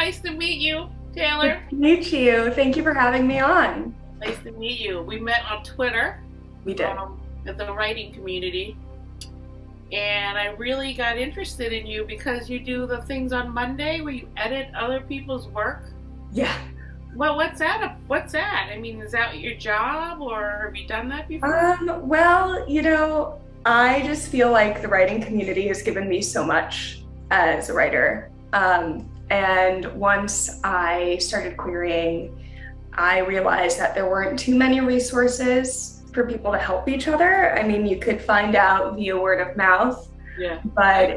nice to meet you, Taylor. Nice to meet you. Thank you for having me on. Nice to meet you. We met on Twitter. We did. Um, at the writing community. And I really got interested in you because you do the things on Monday where you edit other people's work. Yeah. Well, what's that? What's that? I mean, is that your job or have you done that before? Um, well, you know, I just feel like the writing community has given me so much as a writer. Um, and once I started querying, I realized that there weren't too many resources for people to help each other. I mean, you could find out via word of mouth. Yeah. But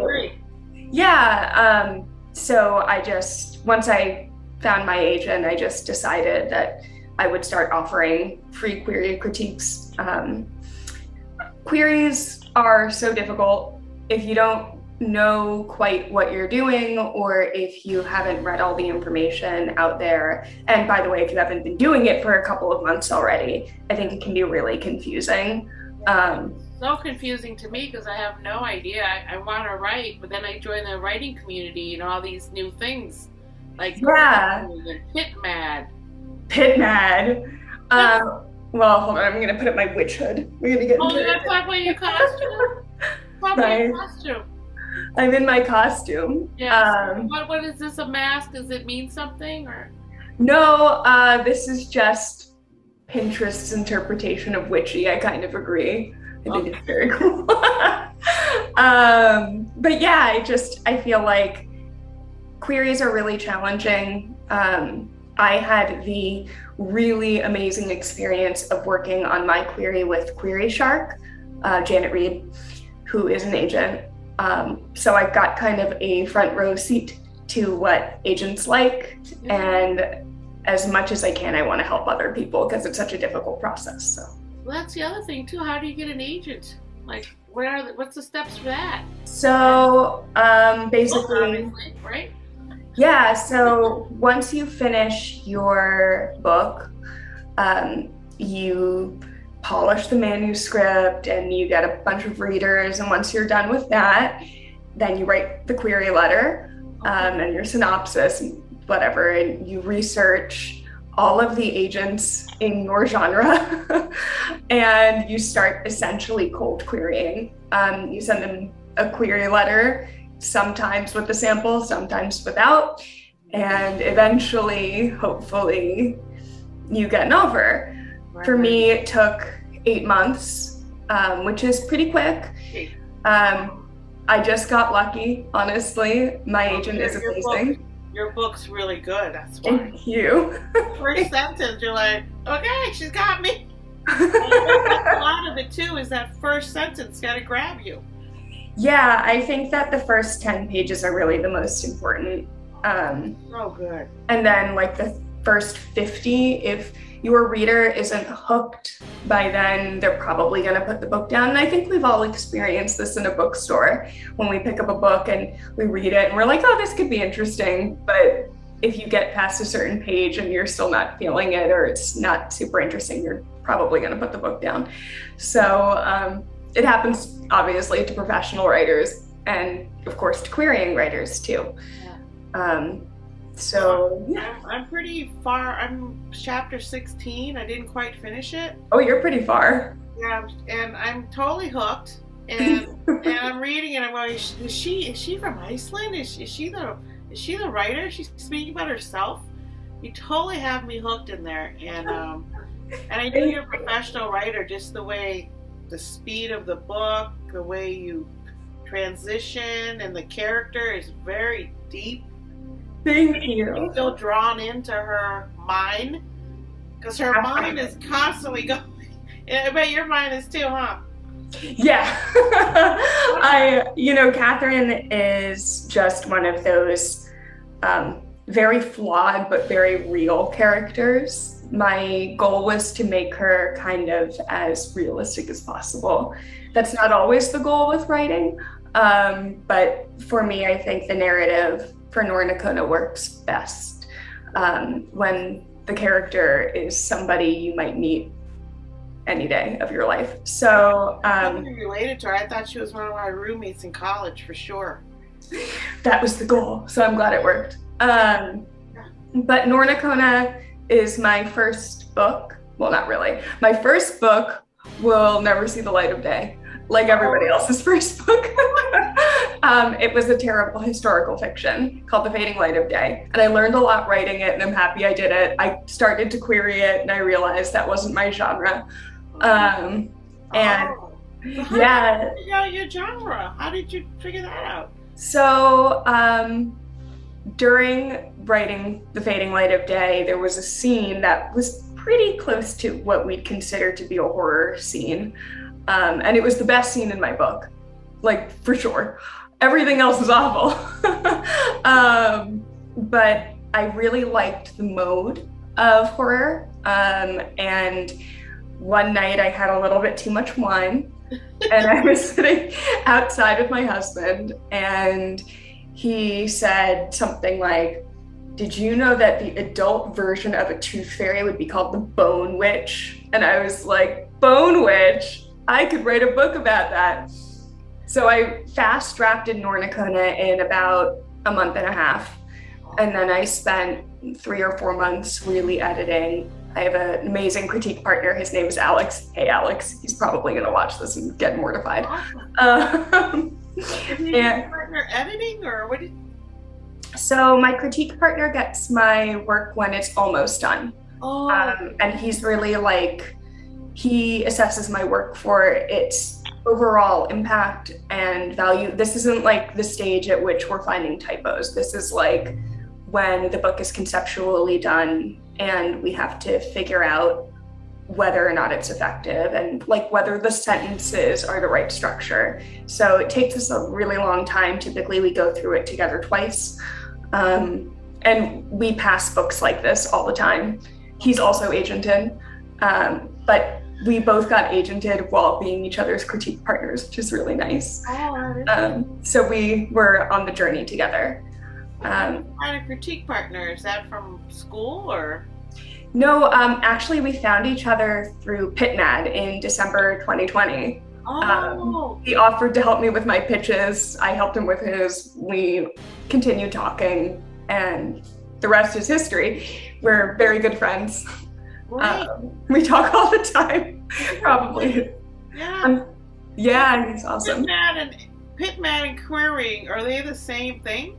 yeah, um, so I just once I found my agent, I just decided that I would start offering free query critiques. Um, queries are so difficult if you don't know quite what you're doing or if you haven't read all the information out there. And by the way, if you haven't been doing it for a couple of months already, I think it can be really confusing. Um, so confusing to me because I have no idea. I, I want to write, but then I join the writing community and all these new things like yeah, PitMad. Pit mad. Um, well, hold on. I'm gonna put up my witch hood. We're gonna get. Oh, you gotta talk your costume. about your costume. I'm in my costume. Yeah. Um, what, what is this? A mask? Does it mean something or? No, uh, this is just Pinterest's interpretation of witchy. I kind of agree. I think okay. it's very cool. um, but yeah, I just I feel like queries are really challenging. Um, I had the really amazing experience of working on my query with Query Shark, uh, Janet Reid, who is an agent um, so I've got kind of a front row seat to what agents like. And as much as I can, I want to help other people because it's such a difficult process. So well, that's the other thing too. How do you get an agent? Like, what are the, what's the steps for that? So um, basically, right? Yeah. So once you finish your book, um, you polish the manuscript and you get a bunch of readers. And once you're done with that, then you write the query letter um, and your synopsis and whatever, and you research all of the agents in your genre and you start essentially cold querying. Um, you send them a query letter, sometimes with the sample, sometimes without, and eventually, hopefully, you get an offer. For me, it took eight months, um, which is pretty quick. Um, I just got lucky, honestly. My agent your, is amazing. Your, book, your book's really good. That's why. Thank you. First sentence, you're like, okay, she's got me. a lot of it too is that first sentence got to grab you. Yeah, I think that the first 10 pages are really the most important. Um, oh, good. And then, like, the first 50, if your reader isn't hooked by then, they're probably going to put the book down. And I think we've all experienced this in a bookstore when we pick up a book and we read it and we're like, oh, this could be interesting. But if you get past a certain page and you're still not feeling it or it's not super interesting, you're probably going to put the book down. So um, it happens obviously to professional writers and, of course, to querying writers too. Yeah. Um, so yeah, I'm pretty far. I'm chapter 16. I didn't quite finish it. Oh, you're pretty far. Yeah, and I'm totally hooked. And and I'm reading and I'm going. Is she is she from Iceland? Is she, is she the is she the writer? She's speaking about herself. You totally have me hooked in there. And um, and I know you're a professional writer. Just the way the speed of the book, the way you transition, and the character is very deep Thank you. Feel drawn into her mind because her mind is constantly going. I bet your mind is too, huh? Yeah. I, you know, Catherine is just one of those um, very flawed but very real characters. My goal was to make her kind of as realistic as possible. That's not always the goal with writing, um, but for me, I think the narrative for Nornakona works best um, when the character is somebody you might meet any day of your life. So, um, related to her. I thought she was one of my roommates in college for sure. that was the goal. So I'm glad it worked. Um, but Nornicona is my first book. Well, not really. My first book will never see the light of day, like everybody oh. else's first book. um, it was a terrible historical fiction called The Fading Light of Day. And I learned a lot writing it, and I'm happy I did it. I started to query it, and I realized that wasn't my genre. Um, and oh. so yeah. Did you your genre? How did you figure that out? So, um, during writing The Fading Light of Day, there was a scene that was pretty close to what we'd consider to be a horror scene. Um, and it was the best scene in my book, like for sure. Everything else is awful. um, but I really liked the mode of horror. Um, and one night I had a little bit too much wine and I was sitting outside with my husband and he said something like, Did you know that the adult version of a tooth fairy would be called the Bone Witch? And I was like, Bone Witch? I could write a book about that. So I fast drafted Nornicona in about a month and a half. And then I spent three or four months really editing. I have an amazing critique partner. His name is Alex. Hey, Alex. He's probably going to watch this and get mortified. Awesome. Um, and, partner editing or what did so my critique partner gets my work when it's almost done oh. Um, and he's really like he assesses my work for its overall impact and value this isn't like the stage at which we're finding typos this is like when the book is conceptually done and we have to figure out whether or not it's effective and like whether the sentences are the right structure. So it takes us a really long time. Typically, we go through it together twice. Um, and we pass books like this all the time. He's also agented, um, but we both got agented while being each other's critique partners, which is really nice. Oh, um, so we were on the journey together. Um, kind of critique partner? Is that from school or? No, um, actually, we found each other through PitMad in December 2020. Oh. Um, he offered to help me with my pitches. I helped him with his. We continued talking, and the rest is history. We're very good friends. Right. Um, we talk all the time, probably. Yeah. Um, yeah, he's awesome. PitMad and PitMad and querying are they the same thing?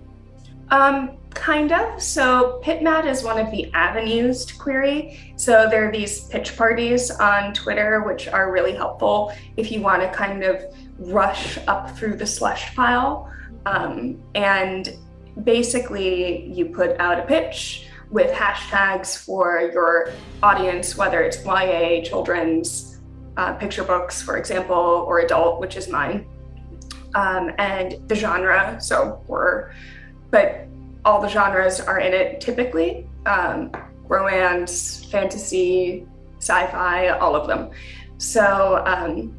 Um, kind of. So PitMad is one of the avenues to query. So there are these pitch parties on Twitter, which are really helpful if you want to kind of rush up through the slush pile. Um, and basically, you put out a pitch with hashtags for your audience, whether it's YA, children's, uh, picture books, for example, or adult, which is mine, um, and the genre. So we're but all the genres are in it typically um, romance, fantasy, sci fi, all of them. So um,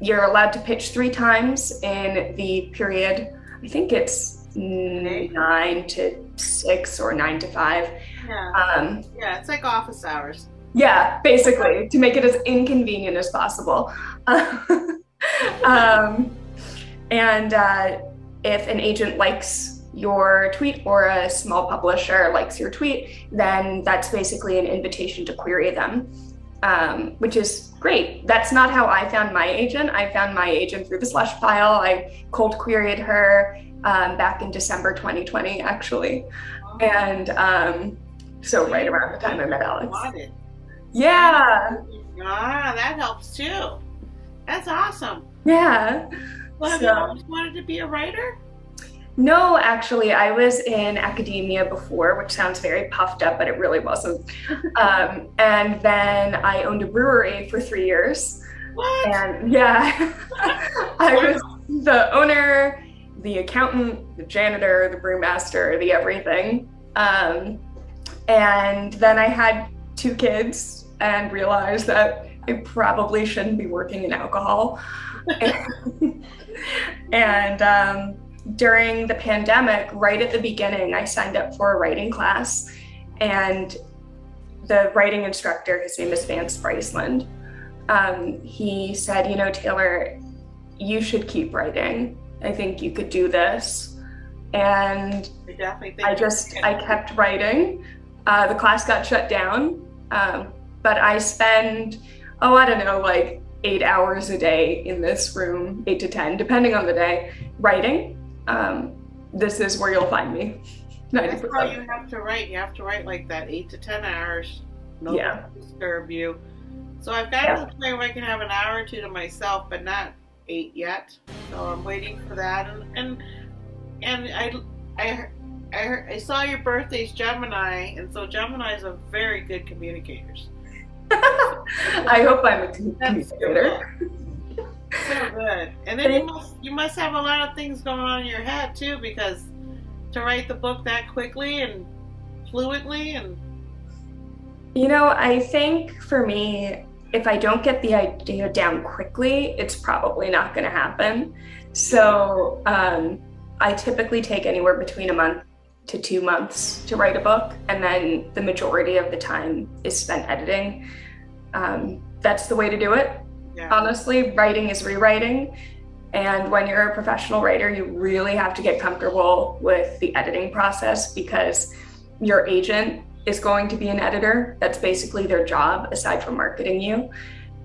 you're allowed to pitch three times in the period, I think it's nine to six or nine to five. Yeah. Um, yeah, it's like office hours. Yeah, basically, to make it as inconvenient as possible. um, and uh, if an agent likes your tweet or a small publisher likes your tweet, then that's basically an invitation to query them, um, which is great. That's not how I found my agent. I found my agent through the slush pile. I cold queried her um, back in December 2020, actually. And um, so, right around the time I met Alex. Yeah. Ah, that helps too. That's awesome. Yeah. Well, have so, you always wanted to be a writer? No, actually, I was in academia before, which sounds very puffed up, but it really wasn't. um, and then I owned a brewery for three years. What? And yeah, I was the owner, the accountant, the janitor, the brewmaster, the everything. Um, and then I had two kids and realized that I probably shouldn't be working in alcohol. and, um, during the pandemic, right at the beginning, I signed up for a writing class. And the writing instructor, his name is Vance Bryceland, um, he said, You know, Taylor, you should keep writing. I think you could do this. and I definitely think I just I kept writing. Uh, the class got shut down, um, but I spend oh I don't know like eight hours a day in this room, eight to ten, depending on the day, writing. Um, this is where you'll find me. That's how you have to write. You have to write like that, eight to ten hours. No Yeah. disturb you. So I've got Yeah. to the point where I can have an hour or two to myself, but not eight yet. So I'm waiting for that. And and, and I I I, I saw your birthday's Gemini, and so Gemini's are very good communicators. I hope I'm a communicator. So good. And then you must you must have a lot of things going on in your head too, because to write the book that quickly and fluently and You know, I think for me, if I don't get the idea down quickly, it's probably not going to happen. So um, I typically take anywhere between a month to two months to write a book, and then the majority of the time is spent editing. Um, that's the way to do it. yeah. Honestly, writing is rewriting. And when you're a professional writer, you really have to get comfortable with the editing process because your agent is going to be an editor. That's basically their job, aside from marketing you.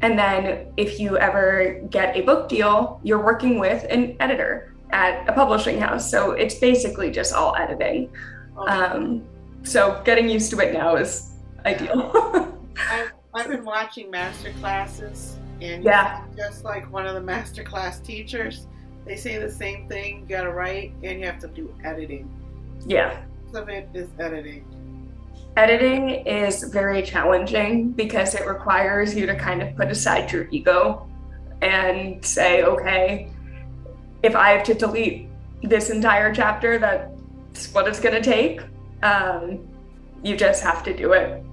And then if you ever get a book deal, you're working with an editor at a publishing house. So it's basically just all editing. Okay. Um, so getting used to it now is ideal. I've, I've been watching master classes, and Yeah. just like one of the master class teachers, they say the same thing. You got to write, and you have to do editing. yeah. Most of it is editing. Editing is very challenging because it requires you to kind of put aside your ego and say, okay, if I have to delete this entire chapter, that's what it's going to take. Um, you just have to do it.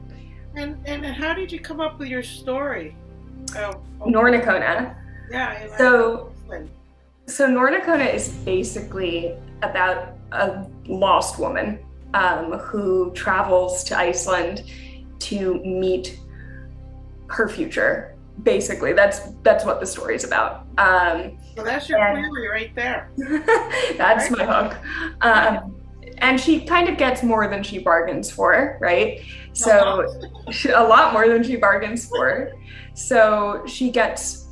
And and how did you come up with your story? Oh, oh, Nornicona. yeah. I- So-. So Nornicona is basically about a lost woman um, who travels to Iceland to meet her future. Basically, that's that's what the story's about. Um, So that's your and- query right there. that's my hook. Um, and she kind of gets more than she bargains for, right? So a lot more than she bargains for. So she gets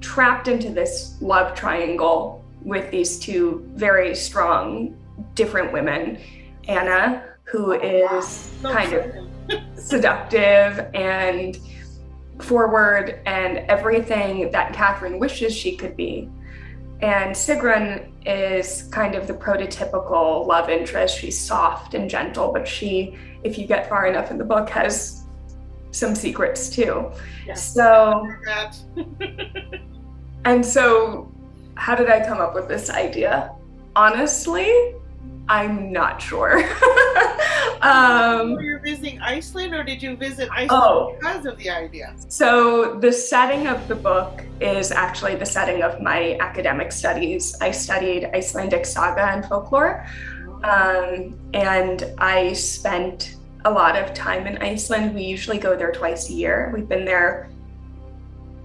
trapped into this love triangle with these two very strong, different women. Anna, who is kind of seductive and forward and everything that Catherine wishes she could be. And Sigrun is kind of the prototypical love interest. She's soft and gentle, but she, if you get far enough in the book, has some secrets too. Yes. So, and so, how did I come up with this idea? Honestly, I'm not sure. um, Were you visiting Iceland, or did you visit Iceland Oh. because of the idea? So, the setting of the book is actually the setting of my academic studies. I studied Icelandic saga and folklore, um, and I spent a lot of time in Iceland. We usually go there twice a year. We've been there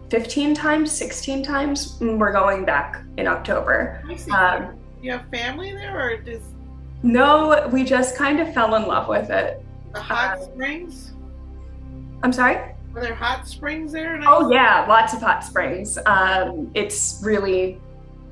15 times, 16 times. Mm, We're going back in October. Um, you have family there, or does no, we just kind of fell in love with it. the hot Um, springs? I'm sorry? Were there hot springs there? Oh yeah, lots of hot springs. Um, it's really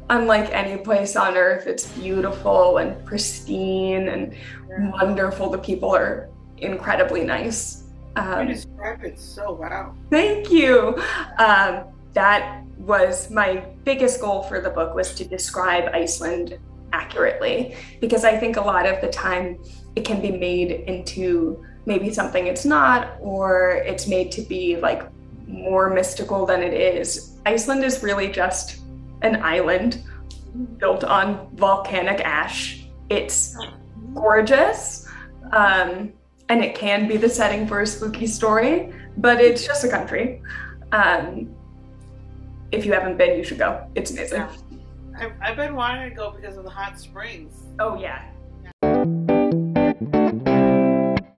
unlike any place on earth. It's beautiful and pristine and Yeah. wonderful. The people are incredibly nice. You Um, described it so well. thank you. Um, that was my biggest goal for the book was to describe Iceland accurately because I think a lot of the time it can be made into maybe something it's not or it's made to be like more mystical than it is. Iceland is really just an island built on volcanic ash. It's gorgeous. Um, and it can be the setting for a spooky story, but it's just a country. Um, if you haven't been, you should go. It's amazing. I've, I've been wanting to go because of the hot springs. Oh yeah,